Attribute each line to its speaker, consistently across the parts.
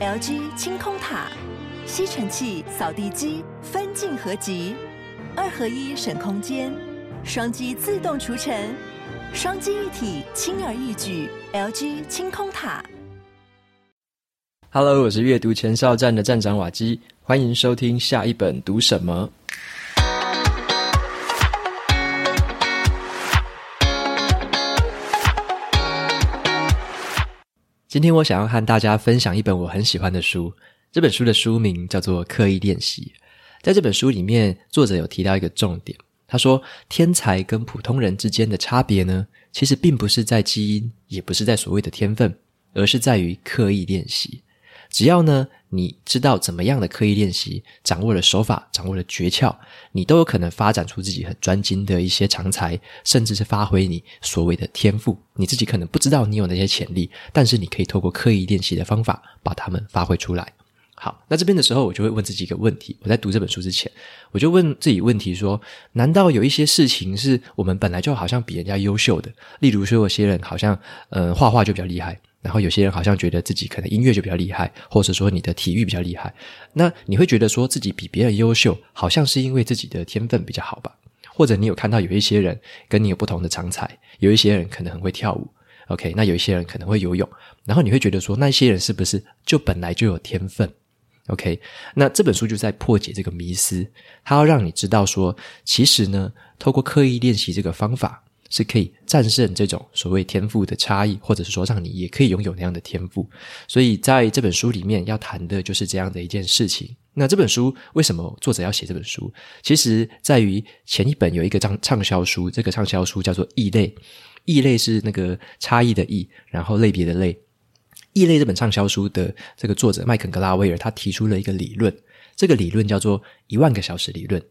Speaker 1: LG 清空塔，吸尘器、扫地机分镜合集，二合一省空间，双击自动除尘，双机一体轻而易举。LG 清空塔。
Speaker 2: Hello，我是阅读前哨站的站长瓦基，欢迎收听下一本读什么。今天我想要和大家分享一本我很喜欢的书，这本书的书名叫做《刻意练习》。在这本书里面，作者有提到一个重点，他说，天才跟普通人之间的差别呢，其实并不是在基因，也不是在所谓的天分，而是在于刻意练习。只要呢，你知道怎么样的刻意练习，掌握了手法，掌握了诀窍，你都有可能发展出自己很专精的一些长才，甚至是发挥你所谓的天赋。你自己可能不知道你有那些潜力，但是你可以透过刻意练习的方法，把它们发挥出来。好，那这边的时候，我就会问自己一个问题：我在读这本书之前，我就问自己问题说，难道有一些事情是我们本来就好像比人家优秀的？例如说，有些人好像，嗯，画画就比较厉害。然后有些人好像觉得自己可能音乐就比较厉害，或者说你的体育比较厉害，那你会觉得说自己比别人优秀，好像是因为自己的天分比较好吧？或者你有看到有一些人跟你有不同的长才，有一些人可能很会跳舞，OK，那有一些人可能会游泳，然后你会觉得说那些人是不是就本来就有天分？OK，那这本书就在破解这个迷思，它要让你知道说，其实呢，透过刻意练习这个方法。是可以战胜这种所谓天赋的差异，或者是说让你也可以拥有那样的天赋。所以在这本书里面要谈的就是这样的一件事情。那这本书为什么作者要写这本书？其实在于前一本有一个畅畅销书，这个畅销书叫做《异类》，异类是那个差异的异，然后类别的类。异类这本畅销书的这个作者麦肯格拉威尔他提出了一个理论，这个理论叫做一万个小时理论。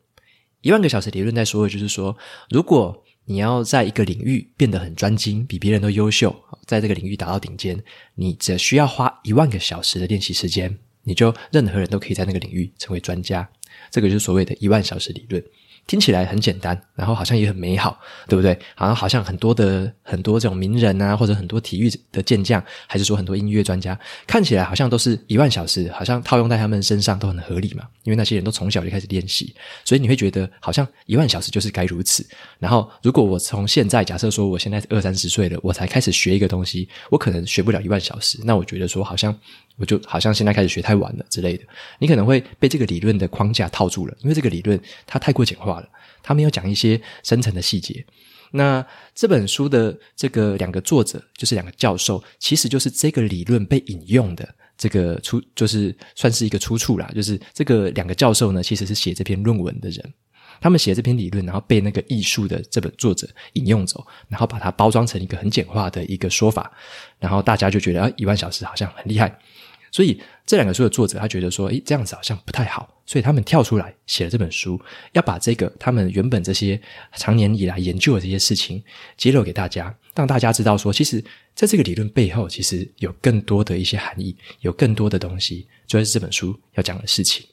Speaker 2: 一万个小时理论在说的就是说，如果你要在一个领域变得很专精，比别人都优秀，在这个领域达到顶尖，你只需要花一万个小时的练习时间，你就任何人都可以在那个领域成为专家。这个就是所谓的一万小时理论。听起来很简单，然后好像也很美好，对不对？好像好像很多的很多这种名人啊，或者很多体育的健将，还是说很多音乐专家，看起来好像都是一万小时，好像套用在他们身上都很合理嘛。因为那些人都从小就开始练习，所以你会觉得好像一万小时就是该如此。然后，如果我从现在假设说我现在二三十岁了，我才开始学一个东西，我可能学不了一万小时。那我觉得说好像我就好像现在开始学太晚了之类的。你可能会被这个理论的框架套住了，因为这个理论它太过简化了。他没有讲一些深层的细节。那这本书的这个两个作者，就是两个教授，其实就是这个理论被引用的这个出，就是算是一个出处啦。就是这个两个教授呢，其实是写这篇论文的人，他们写这篇理论，然后被那个艺术的这本作者引用走，然后把它包装成一个很简化的一个说法，然后大家就觉得啊，一万小时好像很厉害。所以这两个书的作者，他觉得说，诶，这样子好像不太好，所以他们跳出来写了这本书，要把这个他们原本这些长年以来研究的这些事情揭露给大家，让大家知道说，其实在这个理论背后，其实有更多的一些含义，有更多的东西，就是这本书要讲的事情。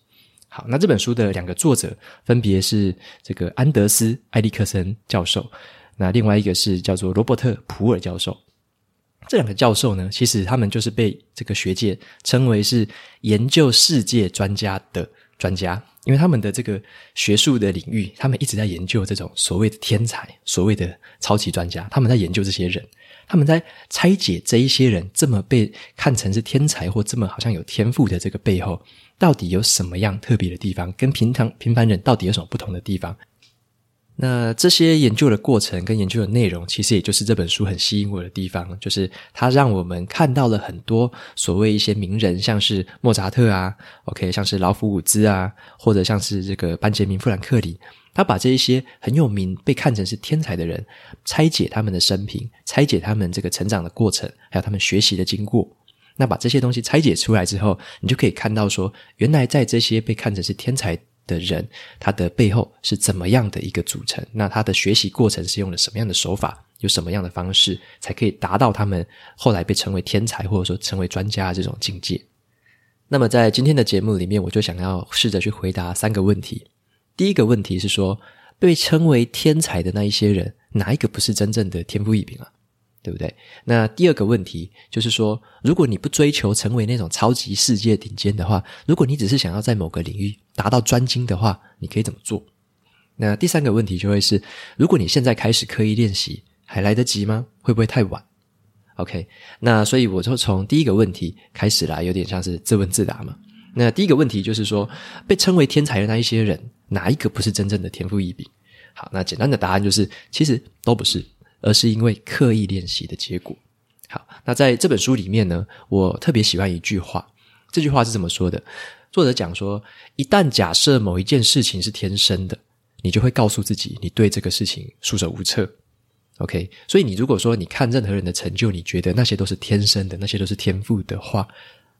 Speaker 2: 好，那这本书的两个作者分别是这个安德斯·艾利克森教授，那另外一个是叫做罗伯特·普尔教授。这两个教授呢，其实他们就是被这个学界称为是研究世界专家的专家，因为他们的这个学术的领域，他们一直在研究这种所谓的天才、所谓的超级专家，他们在研究这些人，他们在拆解这一些人这么被看成是天才或这么好像有天赋的这个背后，到底有什么样特别的地方，跟平常平凡人到底有什么不同的地方。那这些研究的过程跟研究的内容，其实也就是这本书很吸引我的地方，就是它让我们看到了很多所谓一些名人，像是莫扎特啊，OK，像是劳弗伍兹啊，或者像是这个班杰明富兰克林，他把这一些很有名、被看成是天才的人，拆解他们的生平，拆解他们这个成长的过程，还有他们学习的经过。那把这些东西拆解出来之后，你就可以看到说，原来在这些被看成是天才的人，他的背后是怎么样的一个组成？那他的学习过程是用了什么样的手法？有什么样的方式，才可以达到他们后来被称为天才，或者说成为专家这种境界？那么在今天的节目里面，我就想要试着去回答三个问题。第一个问题是说，被称为天才的那一些人，哪一个不是真正的天赋异禀啊？对不对？那第二个问题就是说，如果你不追求成为那种超级世界顶尖的话，如果你只是想要在某个领域达到专精的话，你可以怎么做？那第三个问题就会是，如果你现在开始刻意练习，还来得及吗？会不会太晚？OK，那所以我就从第一个问题开始来，有点像是自问自答嘛。那第一个问题就是说，被称为天才的那一些人，哪一个不是真正的天赋异禀？好，那简单的答案就是，其实都不是。而是因为刻意练习的结果。好，那在这本书里面呢，我特别喜欢一句话。这句话是这么说的：作者讲说，一旦假设某一件事情是天生的，你就会告诉自己，你对这个事情束手无策。OK，所以你如果说你看任何人的成就，你觉得那些都是天生的，那些都是天赋的话，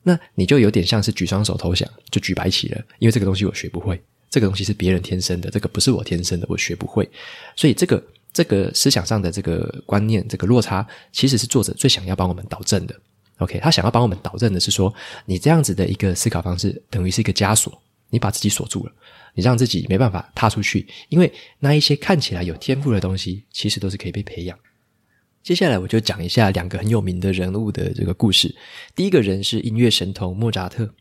Speaker 2: 那你就有点像是举双手投降，就举白旗了。因为这个东西我学不会，这个东西是别人天生的，这个不是我天生的，我学不会。所以这个。这个思想上的这个观念，这个落差，其实是作者最想要帮我们导正的。OK，他想要帮我们导正的是说，你这样子的一个思考方式，等于是一个枷锁，你把自己锁住了，你让自己没办法踏出去。因为那一些看起来有天赋的东西，其实都是可以被培养。接下来我就讲一下两个很有名的人物的这个故事。第一个人是音乐神童莫扎特。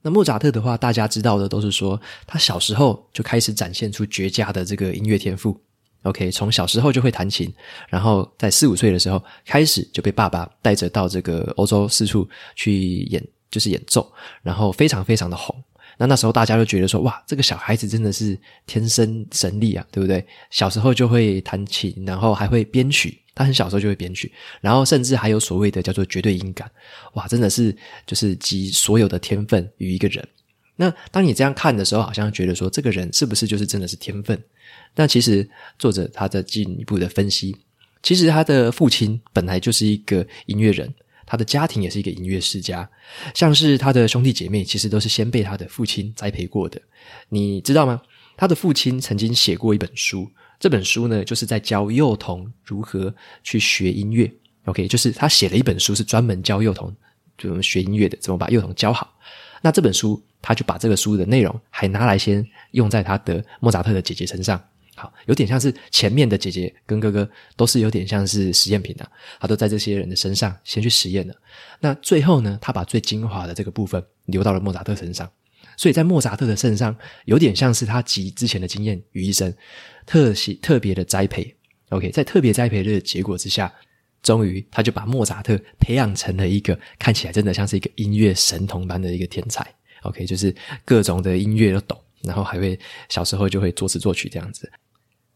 Speaker 2: 那莫扎特的话，大家知道的都是说，他小时候就开始展现出绝佳的这个音乐天赋。OK，从小时候就会弹琴，然后在四五岁的时候开始就被爸爸带着到这个欧洲四处去演，就是演奏，然后非常非常的红。那那时候大家都觉得说，哇，这个小孩子真的是天生神力啊，对不对？小时候就会弹琴，然后还会编曲，他很小时候就会编曲，然后甚至还有所谓的叫做绝对音感，哇，真的是就是集所有的天分于一个人。那当你这样看的时候，好像觉得说，这个人是不是就是真的是天分？那其实作者他在进一步的分析，其实他的父亲本来就是一个音乐人，他的家庭也是一个音乐世家，像是他的兄弟姐妹，其实都是先被他的父亲栽培过的。你知道吗？他的父亲曾经写过一本书，这本书呢，就是在教幼童如何去学音乐。OK，就是他写了一本书，是专门教幼童怎么学音乐的，怎么把幼童教好。那这本书，他就把这个书的内容还拿来先用在他的莫扎特的姐姐身上。好，有点像是前面的姐姐跟哥哥都是有点像是实验品啊，他都在这些人的身上先去实验了。那最后呢，他把最精华的这个部分留到了莫扎特身上，所以在莫扎特的身上有点像是他集之前的经验于一身，特别特别的栽培。OK，在特别栽培的结果之下，终于他就把莫扎特培养成了一个看起来真的像是一个音乐神童般的一个天才。OK，就是各种的音乐都懂，然后还会小时候就会作词作曲这样子。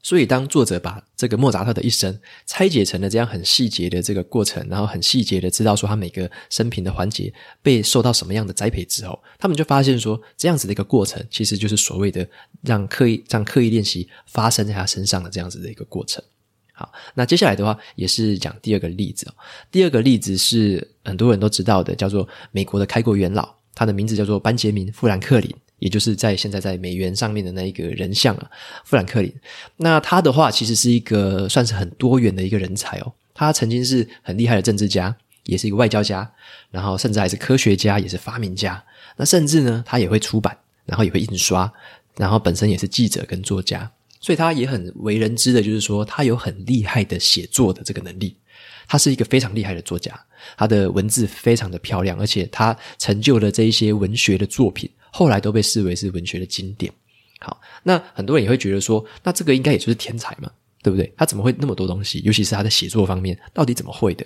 Speaker 2: 所以，当作者把这个莫扎特的一生拆解成了这样很细节的这个过程，然后很细节的知道说他每个生平的环节被受到什么样的栽培之后，他们就发现说，这样子的一个过程，其实就是所谓的让刻意让刻意练习发生在他身上的这样子的一个过程。好，那接下来的话也是讲第二个例子哦。第二个例子是很多人都知道的，叫做美国的开国元老，他的名字叫做班杰明·富兰克林。也就是在现在在美元上面的那一个人像啊，富兰克林。那他的话其实是一个算是很多元的一个人才哦。他曾经是很厉害的政治家，也是一个外交家，然后甚至还是科学家，也是发明家。那甚至呢，他也会出版，然后也会印刷，然后本身也是记者跟作家。所以他也很为人知的，就是说他有很厉害的写作的这个能力。他是一个非常厉害的作家，他的文字非常的漂亮，而且他成就了这一些文学的作品。后来都被视为是文学的经典。好，那很多人也会觉得说，那这个应该也就是天才嘛，对不对？他怎么会那么多东西？尤其是他的写作方面，到底怎么会的？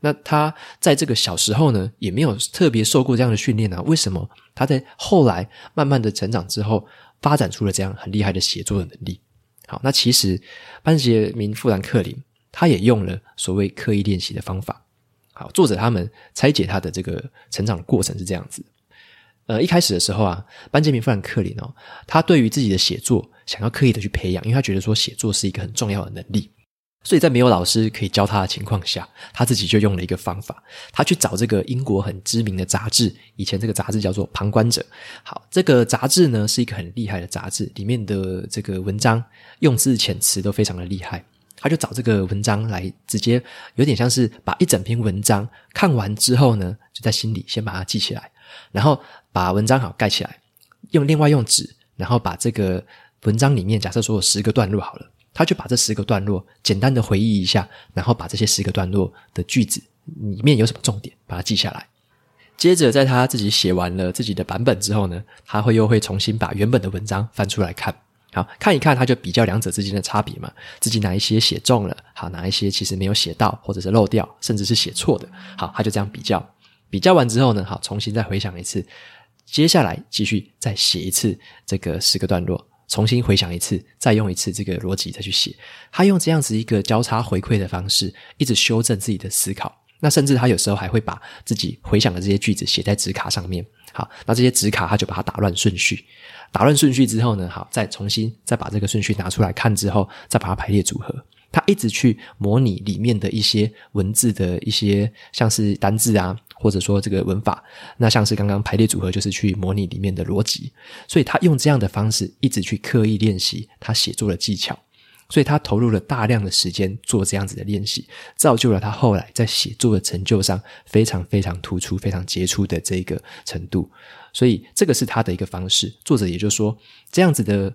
Speaker 2: 那他在这个小时候呢，也没有特别受过这样的训练啊？为什么他在后来慢慢的成长之后，发展出了这样很厉害的写作的能力？好，那其实班杰明·富兰克林他也用了所谓刻意练习的方法。好，作者他们拆解他的这个成长的过程是这样子。呃，一开始的时候啊，班杰明·富兰克林哦，他对于自己的写作想要刻意的去培养，因为他觉得说写作是一个很重要的能力，所以在没有老师可以教他的情况下，他自己就用了一个方法，他去找这个英国很知名的杂志，以前这个杂志叫做《旁观者》。好，这个杂志呢是一个很厉害的杂志，里面的这个文章用字遣词都非常的厉害，他就找这个文章来直接有点像是把一整篇文章看完之后呢，就在心里先把它记起来。然后把文章好盖起来，用另外用纸，然后把这个文章里面假设说有十个段落好了，他就把这十个段落简单的回忆一下，然后把这些十个段落的句子里面有什么重点，把它记下来。接着，在他自己写完了自己的版本之后呢，他会又会重新把原本的文章翻出来看，好，看一看，他就比较两者之间的差别嘛，自己哪一些写中了，好，哪一些其实没有写到，或者是漏掉，甚至是写错的，好，他就这样比较，比较完之后呢，好，重新再回想一次，接下来继续再写一次这个十个段落，重新回想一次，再用一次这个逻辑再去写，他用这样子一个交叉回馈的方式，一直修正自己的思考。那甚至他有时候还会把自己回想的这些句子写在纸卡上面。好，那这些纸卡他就把它打乱顺序，打乱顺序之后呢，好，再重新再把这个顺序拿出来看之后，再把它排列组合。他一直去模拟里面的一些文字的一些像是单字啊，或者说这个文法。那像是刚刚排列组合，就是去模拟里面的逻辑。所以他用这样的方式一直去刻意练习他写作的技巧。所以他投入了大量的时间做这样子的练习，造就了他后来在写作的成就上非常非常突出、非常杰出的这个程度。所以这个是他的一个方式。作者也就是说，这样子的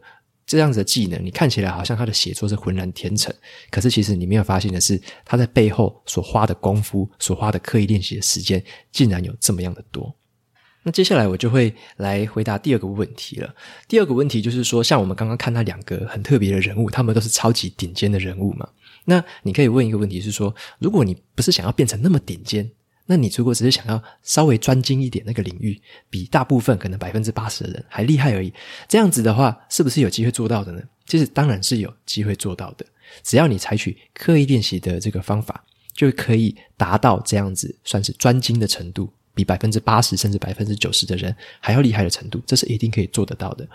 Speaker 2: 这样子的技能，你看起来好像他的写作是浑然天成，可是其实你没有发现的是，他在背后所花的功夫、所花的刻意练习的时间，竟然有这么样的多。那接下来我就会来回答第二个问题了。第二个问题就是说，像我们刚刚看那两个很特别的人物，他们都是超级顶尖的人物嘛。那你可以问一个问题是说，如果你不是想要变成那么顶尖，那你如果只是想要稍微专精一点那个领域，比大部分可能百分之八十的人还厉害而已，这样子的话，是不是有机会做到的呢？其实当然是有机会做到的，只要你采取刻意练习的这个方法，就可以达到这样子算是专精的程度。比百分之八十甚至百分之九十的人还要厉害的程度，这是一定可以做得到的。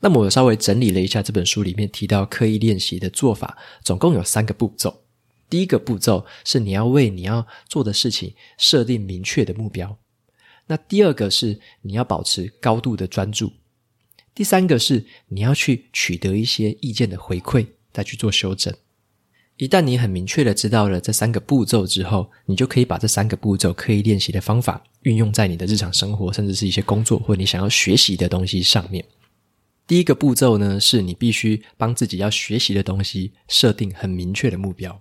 Speaker 2: 那么我稍微整理了一下这本书里面提到刻意练习的做法，总共有三个步骤。第一个步骤是你要为你要做的事情设定明确的目标。那第二个是你要保持高度的专注。第三个是你要去取得一些意见的回馈，再去做修正。一旦你很明确的知道了这三个步骤之后，你就可以把这三个步骤刻意练习的方法运用在你的日常生活，甚至是一些工作或你想要学习的东西上面。第一个步骤呢，是你必须帮自己要学习的东西设定很明确的目标。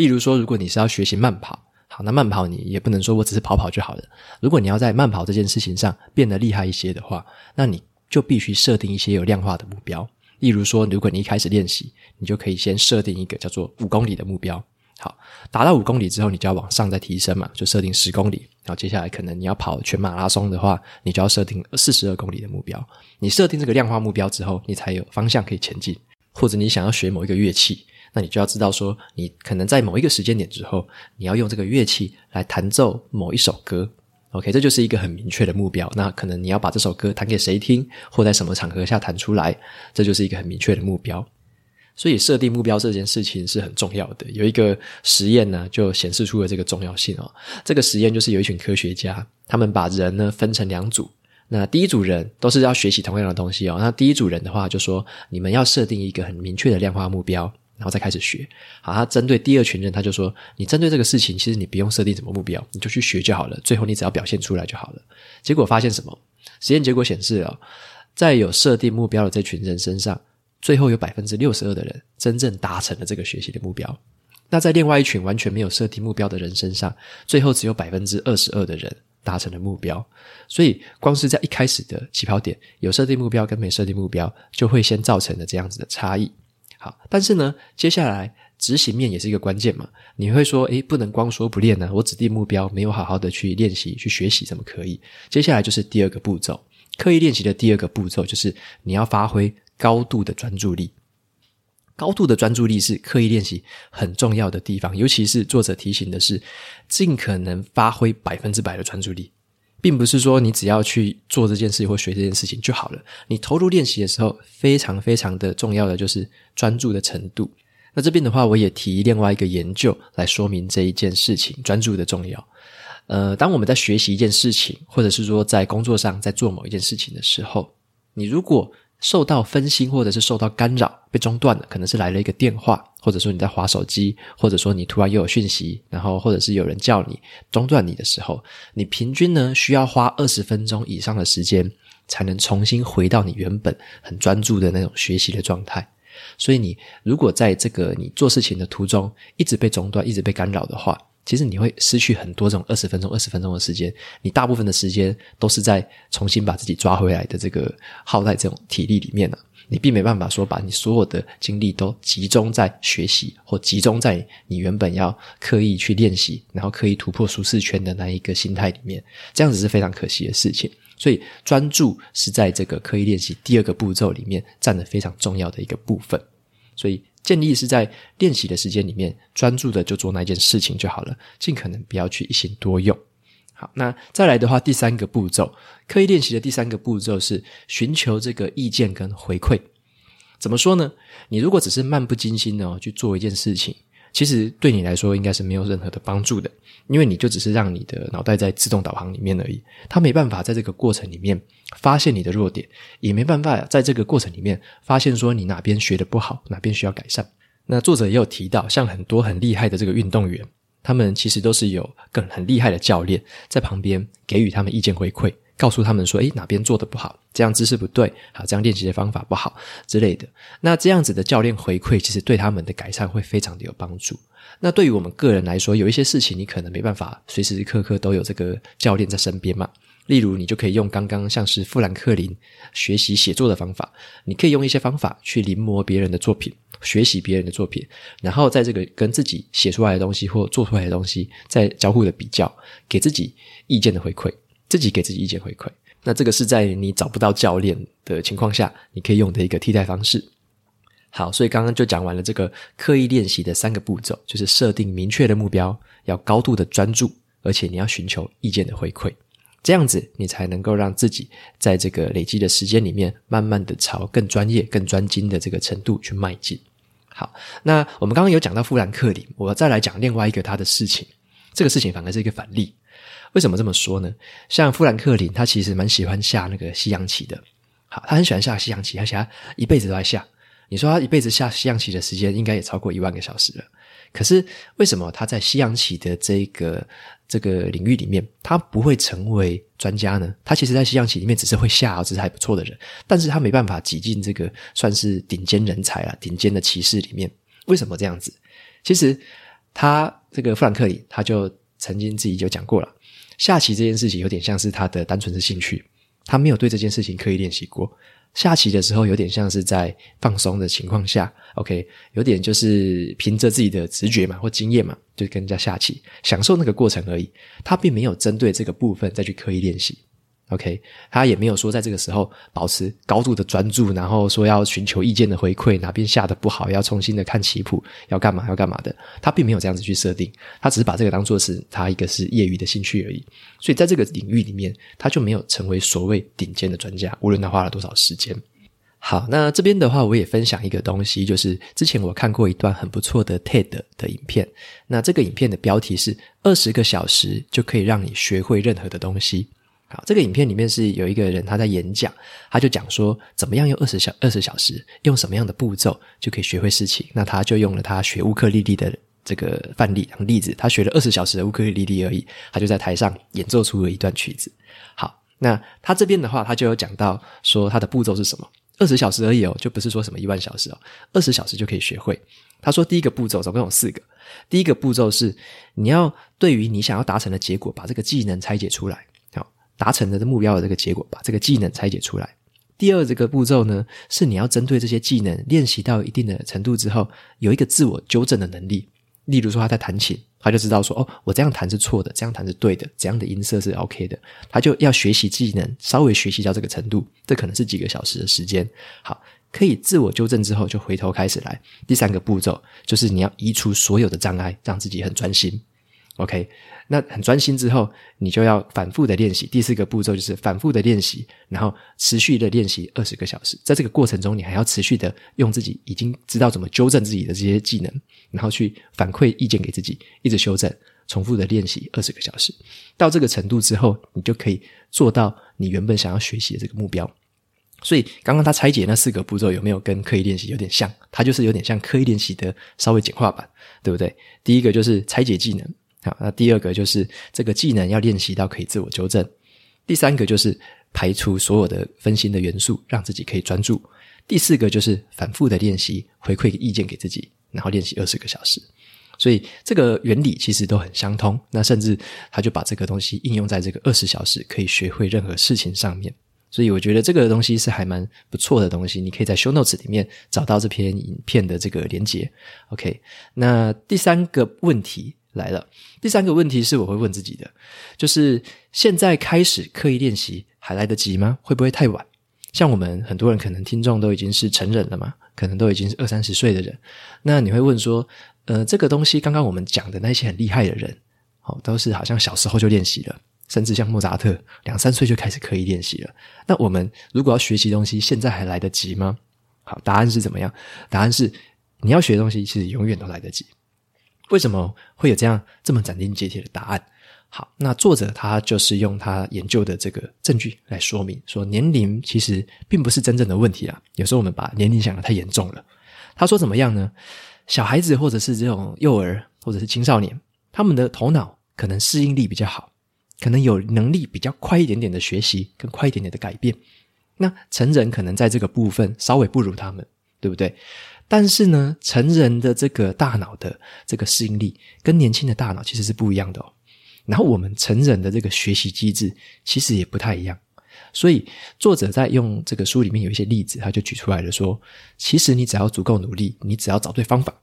Speaker 2: 例如说，如果你是要学习慢跑，好，那慢跑你也不能说我只是跑跑就好了。如果你要在慢跑这件事情上变得厉害一些的话，那你就必须设定一些有量化的目标。例如说，如果你一开始练习，你就可以先设定一个叫做五公里的目标。好，达到五公里之后，你就要往上再提升嘛，就设定十公里。然后接下来可能你要跑全马拉松的话，你就要设定四十二公里的目标。你设定这个量化目标之后，你才有方向可以前进。或者你想要学某一个乐器，那你就要知道说，你可能在某一个时间点之后，你要用这个乐器来弹奏某一首歌。OK，这就是一个很明确的目标。那可能你要把这首歌弹给谁听，或在什么场合下弹出来，这就是一个很明确的目标。所以设定目标这件事情是很重要的。有一个实验呢，就显示出了这个重要性哦。这个实验就是有一群科学家，他们把人呢分成两组。那第一组人都是要学习同样的东西哦。那第一组人的话，就说你们要设定一个很明确的量化目标。然后再开始学。好，他针对第二群人，他就说：“你针对这个事情，其实你不用设定什么目标，你就去学就好了。最后你只要表现出来就好了。”结果发现什么？实验结果显示了，在有设定目标的这群人身上，最后有百分之六十二的人真正达成了这个学习的目标。那在另外一群完全没有设定目标的人身上，最后只有百分之二十二的人达成了目标。所以，光是在一开始的起跑点，有设定目标跟没设定目标，就会先造成了这样子的差异。好，但是呢，接下来执行面也是一个关键嘛。你会说，诶，不能光说不练呢？我指定目标，没有好好的去练习、去学习，怎么可以？接下来就是第二个步骤，刻意练习的第二个步骤就是你要发挥高度的专注力。高度的专注力是刻意练习很重要的地方，尤其是作者提醒的是，尽可能发挥百分之百的专注力。并不是说你只要去做这件事或学这件事情就好了。你投入练习的时候，非常非常的重要的就是专注的程度。那这边的话，我也提另外一个研究来说明这一件事情专注的重要。呃，当我们在学习一件事情，或者是说在工作上在做某一件事情的时候，你如果受到分心，或者是受到干扰，被中断了，可能是来了一个电话，或者说你在划手机，或者说你突然又有讯息，然后或者是有人叫你中断你的时候，你平均呢需要花二十分钟以上的时间，才能重新回到你原本很专注的那种学习的状态。所以你如果在这个你做事情的途中一直被中断、一直被干扰的话，其实你会失去很多这种二十分钟、二十分钟的时间。你大部分的时间都是在重新把自己抓回来的这个耗在这种体力里面了。你并没办法说把你所有的精力都集中在学习，或集中在你原本要刻意去练习，然后刻意突破舒适圈的那一个心态里面，这样子是非常可惜的事情。所以专注是在这个刻意练习第二个步骤里面占了非常重要的一个部分。所以建议是在练习的时间里面专注的就做那件事情就好了，尽可能不要去一心多用。好，那再来的话，第三个步骤，刻意练习的第三个步骤是寻求这个意见跟回馈。怎么说呢？你如果只是漫不经心的去做一件事情。其实对你来说应该是没有任何的帮助的，因为你就只是让你的脑袋在自动导航里面而已，它没办法在这个过程里面发现你的弱点，也没办法在这个过程里面发现说你哪边学得不好，哪边需要改善。那作者也有提到，像很多很厉害的这个运动员，他们其实都是有更很厉害的教练在旁边给予他们意见回馈。告诉他们说：“诶，哪边做得不好？这样姿势不对，好，这样练习的方法不好之类的。那这样子的教练回馈，其实对他们的改善会非常的有帮助。那对于我们个人来说，有一些事情你可能没办法随时刻刻都有这个教练在身边嘛。例如，你就可以用刚刚像是富兰克林学习写作的方法，你可以用一些方法去临摹别人的作品，学习别人的作品，然后在这个跟自己写出来的东西或做出来的东西在交互的比较，给自己意见的回馈。”自己给自己意见回馈，那这个是在你找不到教练的情况下，你可以用的一个替代方式。好，所以刚刚就讲完了这个刻意练习的三个步骤，就是设定明确的目标，要高度的专注，而且你要寻求意见的回馈，这样子你才能够让自己在这个累积的时间里面，慢慢的朝更专业、更专精的这个程度去迈进。好，那我们刚刚有讲到富兰克林，我再来讲另外一个他的事情，这个事情反而是一个反例。为什么这么说呢？像富兰克林，他其实蛮喜欢下那个西洋棋的。好，他很喜欢下西洋棋，而且他一辈子都在下。你说他一辈子下西洋棋的时间，应该也超过一万个小时了。可是为什么他在西洋棋的这个这个领域里面，他不会成为专家呢？他其实，在西洋棋里面只是会下，只是还不错的人，但是他没办法挤进这个算是顶尖人才啊，顶尖的棋士里面。为什么这样子？其实他这个富兰克林，他就曾经自己就讲过了。下棋这件事情有点像是他的单纯的兴趣，他没有对这件事情刻意练习过。下棋的时候有点像是在放松的情况下，OK，有点就是凭着自己的直觉嘛或经验嘛，就跟人家下棋，享受那个过程而已。他并没有针对这个部分再去刻意练习。OK，他也没有说在这个时候保持高度的专注，然后说要寻求意见的回馈，哪边下得不好要重新的看棋谱，要干嘛要干嘛的。他并没有这样子去设定，他只是把这个当做是他一个是业余的兴趣而已。所以在这个领域里面，他就没有成为所谓顶尖的专家，无论他花了多少时间。好，那这边的话，我也分享一个东西，就是之前我看过一段很不错的 TED 的影片。那这个影片的标题是“二十个小时就可以让你学会任何的东西”。好，这个影片里面是有一个人他在演讲，他就讲说怎么样用二十小二十小时，用什么样的步骤就可以学会事情。那他就用了他学乌克丽丽的这个范例例子，他学了二十小时的乌克丽丽而已，他就在台上演奏出了一段曲子。好，那他这边的话，他就有讲到说他的步骤是什么？二十小时而已哦，就不是说什么一万小时哦，二十小时就可以学会。他说第一个步骤总共有四个，第一个步骤是你要对于你想要达成的结果，把这个技能拆解出来。达成的目标的这个结果，把这个技能拆解出来。第二这个步骤呢，是你要针对这些技能练习到一定的程度之后，有一个自我纠正的能力。例如说他在弹琴，他就知道说，哦，我这样弹是错的，这样弹是对的，怎样的音色是 OK 的。他就要学习技能，稍微学习到这个程度，这可能是几个小时的时间。好，可以自我纠正之后，就回头开始来。第三个步骤就是你要移除所有的障碍，让自己很专心。OK。那很专心之后，你就要反复的练习。第四个步骤就是反复的练习，然后持续的练习二十个小时。在这个过程中，你还要持续的用自己已经知道怎么纠正自己的这些技能，然后去反馈意见给自己，一直修正，重复的练习二十个小时。到这个程度之后，你就可以做到你原本想要学习的这个目标。所以，刚刚他拆解那四个步骤有没有跟刻意练习有点像？它就是有点像刻意练习的稍微简化版，对不对？第一个就是拆解技能。好，那第二个就是这个技能要练习到可以自我纠正。第三个就是排除所有的分心的元素，让自己可以专注。第四个就是反复的练习，回馈意见给自己，然后练习二十个小时。所以这个原理其实都很相通。那甚至他就把这个东西应用在这个二十小时可以学会任何事情上面。所以我觉得这个东西是还蛮不错的东西。你可以在 show notes 里面找到这篇影片的这个连结。OK，那第三个问题来了。第三个问题是我会问自己的，就是现在开始刻意练习还来得及吗？会不会太晚？像我们很多人可能听众都已经是成人了嘛，可能都已经是二三十岁的人。那你会问说，呃，这个东西刚刚我们讲的那些很厉害的人，哦，都是好像小时候就练习了，甚至像莫扎特两三岁就开始刻意练习了。那我们如果要学习东西，现在还来得及吗？好，答案是怎么样？答案是你要学的东西，其实永远都来得及。为什么会有这样这么斩钉截铁的答案？好，那作者他就是用他研究的这个证据来说明，说年龄其实并不是真正的问题啊。有时候我们把年龄想得太严重了。他说怎么样呢？小孩子或者是这种幼儿或者是青少年，他们的头脑可能适应力比较好，可能有能力比较快一点点的学习，跟快一点点的改变。那成人可能在这个部分稍微不如他们，对不对？但是呢，成人的这个大脑的这个适应力跟年轻的大脑其实是不一样的哦。然后我们成人的这个学习机制其实也不太一样。所以作者在用这个书里面有一些例子，他就举出来了说，其实你只要足够努力，你只要找对方法，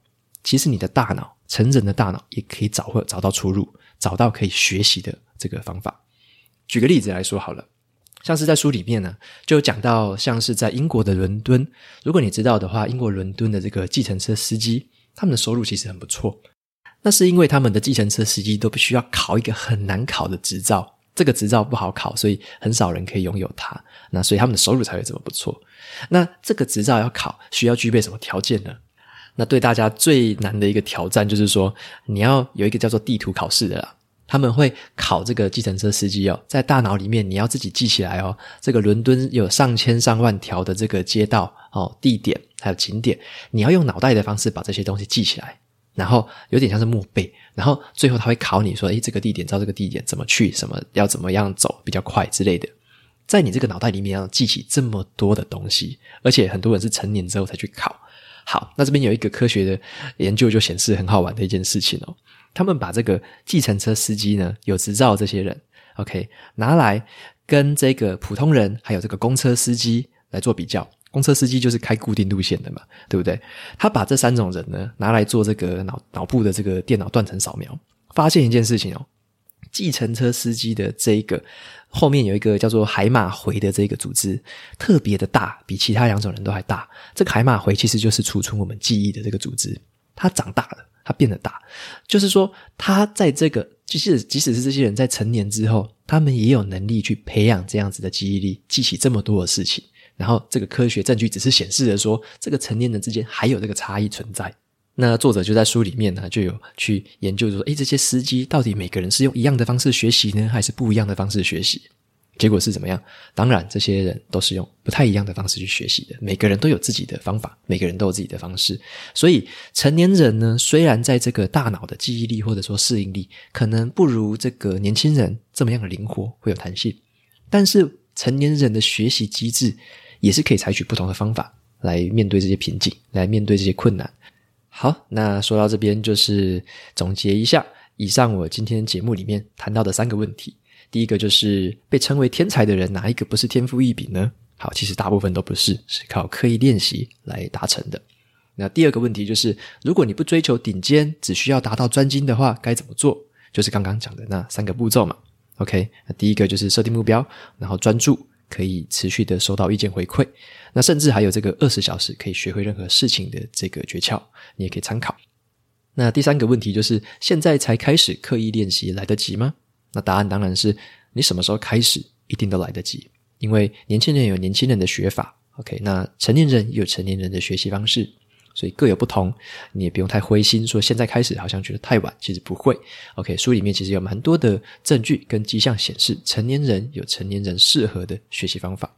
Speaker 2: 其实你的大脑，成人的大脑也可以找或找到出路，找到可以学习的这个方法。举个例子来说好了，像是在书里面呢，就讲到像是在英国的伦敦，如果你知道的话，英国伦敦的这个计程车司机，他们的收入其实很不错，那是因为他们的计程车司机都必须要考一个很难考的执照。这个执照不好考，所以很少人可以拥有它。那所以他们的收入才会这么不错。那这个执照要考，需要具备什么条件呢？那对大家最难的一个挑战就是说，你要有一个叫做地图考试的啦。他们会考这个计程车司机哦，在大脑里面你要自己记起来哦。这个伦敦有上千上万条的这个街道哦、地点还有景点，你要用脑袋的方式把这些东西记起来。然后有点像是默背，然后最后他会考你说：“诶，这个地点，照这个地点怎么去？什么要怎么样走比较快之类的。”在你这个脑袋里面要记起这么多的东西，而且很多人是成年之后才去考。好，那这边有一个科学的研究就显示很好玩的一件事情哦。他们把这个计程车司机呢，有执照这些人，OK，拿来跟这个普通人还有这个公车司机来做比较。公车司机就是开固定路线的嘛，对不对？他把这三种人呢拿来做这个脑脑部的这个电脑断层扫描，发现一件事情哦，计程车司机的这一个后面有一个叫做海马回的这个组织特别的大，比其他两种人都还大。这个海马回其实就是储存我们记忆的这个组织，它长大了，它变得大，就是说，他在这个即使即使是这些人在成年之后，他们也有能力去培养这样子的记忆力，记起这么多的事情。然后，这个科学证据只是显示了说，这个成年人之间还有这个差异存在。那作者就在书里面呢，就有去研究说，诶，这些司机到底每个人是用一样的方式学习呢，还是不一样的方式学习？结果是怎么样？当然，这些人都是用不太一样的方式去学习的。每个人都有自己的方法，每个人都有自己的方式。所以，成年人呢，虽然在这个大脑的记忆力或者说适应力，可能不如这个年轻人这么样的灵活，会有弹性，但是成年人的学习机制。也是可以采取不同的方法来面对这些瓶颈，来面对这些困难。好，那说到这边，就是总结一下以上我今天节目里面谈到的三个问题。第一个就是被称为天才的人，哪一个不是天赋异禀呢？好，其实大部分都不是，是靠刻意练习来达成的。那第二个问题就是，如果你不追求顶尖，只需要达到专精的话，该怎么做？就是刚刚讲的那三个步骤嘛。OK，那第一个就是设定目标，然后专注。可以持续的收到意见回馈，那甚至还有这个二十小时可以学会任何事情的这个诀窍，你也可以参考。那第三个问题就是，现在才开始刻意练习来得及吗？那答案当然是，你什么时候开始一定都来得及，因为年轻人有年轻人的学法，OK，那成年人也有成年人的学习方式。所以各有不同，你也不用太灰心，说现在开始好像觉得太晚，其实不会。OK，书里面其实有蛮多的证据跟迹象显示，成年人有成年人适合的学习方法。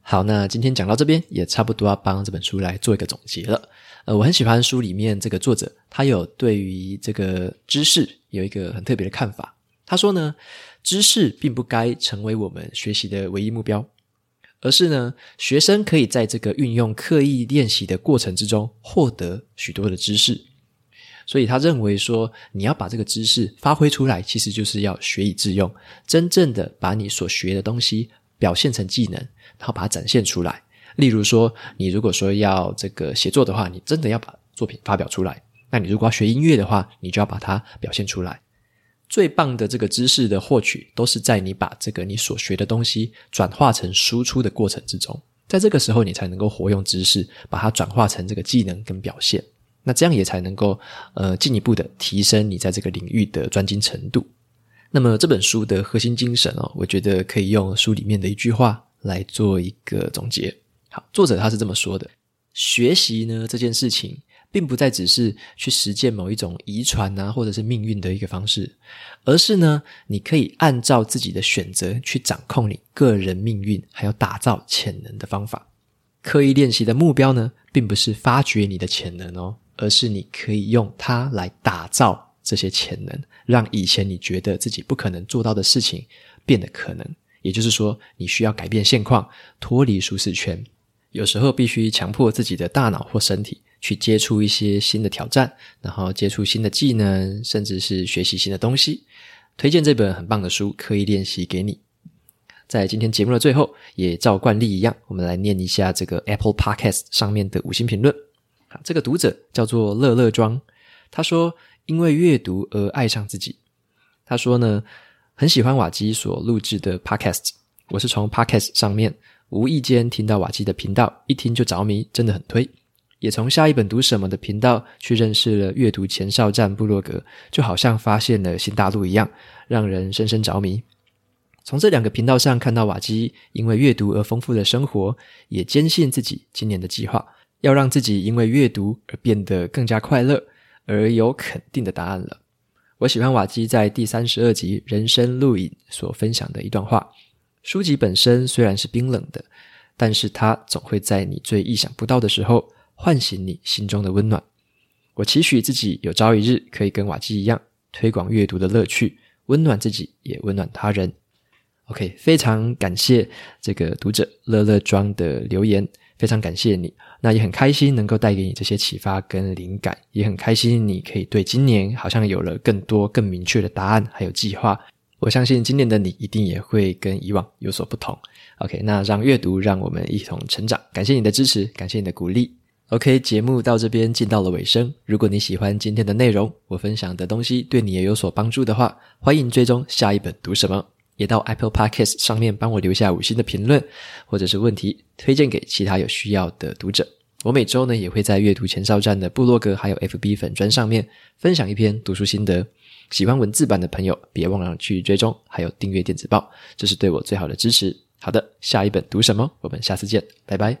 Speaker 2: 好，那今天讲到这边，也差不多要帮这本书来做一个总结了。呃，我很喜欢书里面这个作者，他有对于这个知识有一个很特别的看法。他说呢，知识并不该成为我们学习的唯一目标。而是呢，学生可以在这个运用刻意练习的过程之中获得许多的知识。所以他认为说，你要把这个知识发挥出来，其实就是要学以致用，真正的把你所学的东西表现成技能，然后把它展现出来。例如说，你如果说要这个写作的话，你真的要把作品发表出来；那你如果要学音乐的话，你就要把它表现出来。最棒的这个知识的获取，都是在你把这个你所学的东西转化成输出的过程之中，在这个时候，你才能够活用知识，把它转化成这个技能跟表现。那这样也才能够呃进一步的提升你在这个领域的专精程度。那么这本书的核心精神哦，我觉得可以用书里面的一句话来做一个总结。好，作者他是这么说的：学习呢这件事情。并不再只是去实践某一种遗传啊，或者是命运的一个方式，而是呢，你可以按照自己的选择去掌控你个人命运，还有打造潜能的方法。刻意练习的目标呢，并不是发掘你的潜能哦，而是你可以用它来打造这些潜能，让以前你觉得自己不可能做到的事情变得可能。也就是说，你需要改变现况，脱离舒适圈，有时候必须强迫自己的大脑或身体。去接触一些新的挑战，然后接触新的技能，甚至是学习新的东西。推荐这本很棒的书《刻意练习》给你。在今天节目的最后，也照惯例一样，我们来念一下这个 Apple Podcast 上面的五星评论。这个读者叫做乐乐庄，他说：“因为阅读而爱上自己。”他说呢，很喜欢瓦基所录制的 Podcast，我是从 Podcast 上面无意间听到瓦基的频道，一听就着迷，真的很推。也从下一本读什么的频道去认识了阅读前哨站部落格，就好像发现了新大陆一样，让人深深着迷。从这两个频道上看到瓦基因为阅读而丰富的生活，也坚信自己今年的计划，要让自己因为阅读而变得更加快乐，而有肯定的答案了。我喜欢瓦基在第三十二集人生录影所分享的一段话：书籍本身虽然是冰冷的，但是它总会在你最意想不到的时候。唤醒你心中的温暖。我期许自己有朝一日可以跟瓦基一样，推广阅读的乐趣，温暖自己，也温暖他人。OK，非常感谢这个读者乐乐庄的留言，非常感谢你。那也很开心能够带给你这些启发跟灵感，也很开心你可以对今年好像有了更多更明确的答案还有计划。我相信今年的你一定也会跟以往有所不同。OK，那让阅读让我们一同成长。感谢你的支持，感谢你的鼓励。OK，节目到这边进到了尾声。如果你喜欢今天的内容，我分享的东西对你也有所帮助的话，欢迎追踪下一本读什么，也到 Apple Podcast 上面帮我留下五星的评论，或者是问题推荐给其他有需要的读者。我每周呢也会在阅读前哨站的部落格还有 FB 粉砖上面分享一篇读书心得。喜欢文字版的朋友，别忘了去追踪还有订阅电子报，这是对我最好的支持。好的，下一本读什么？我们下次见，拜拜。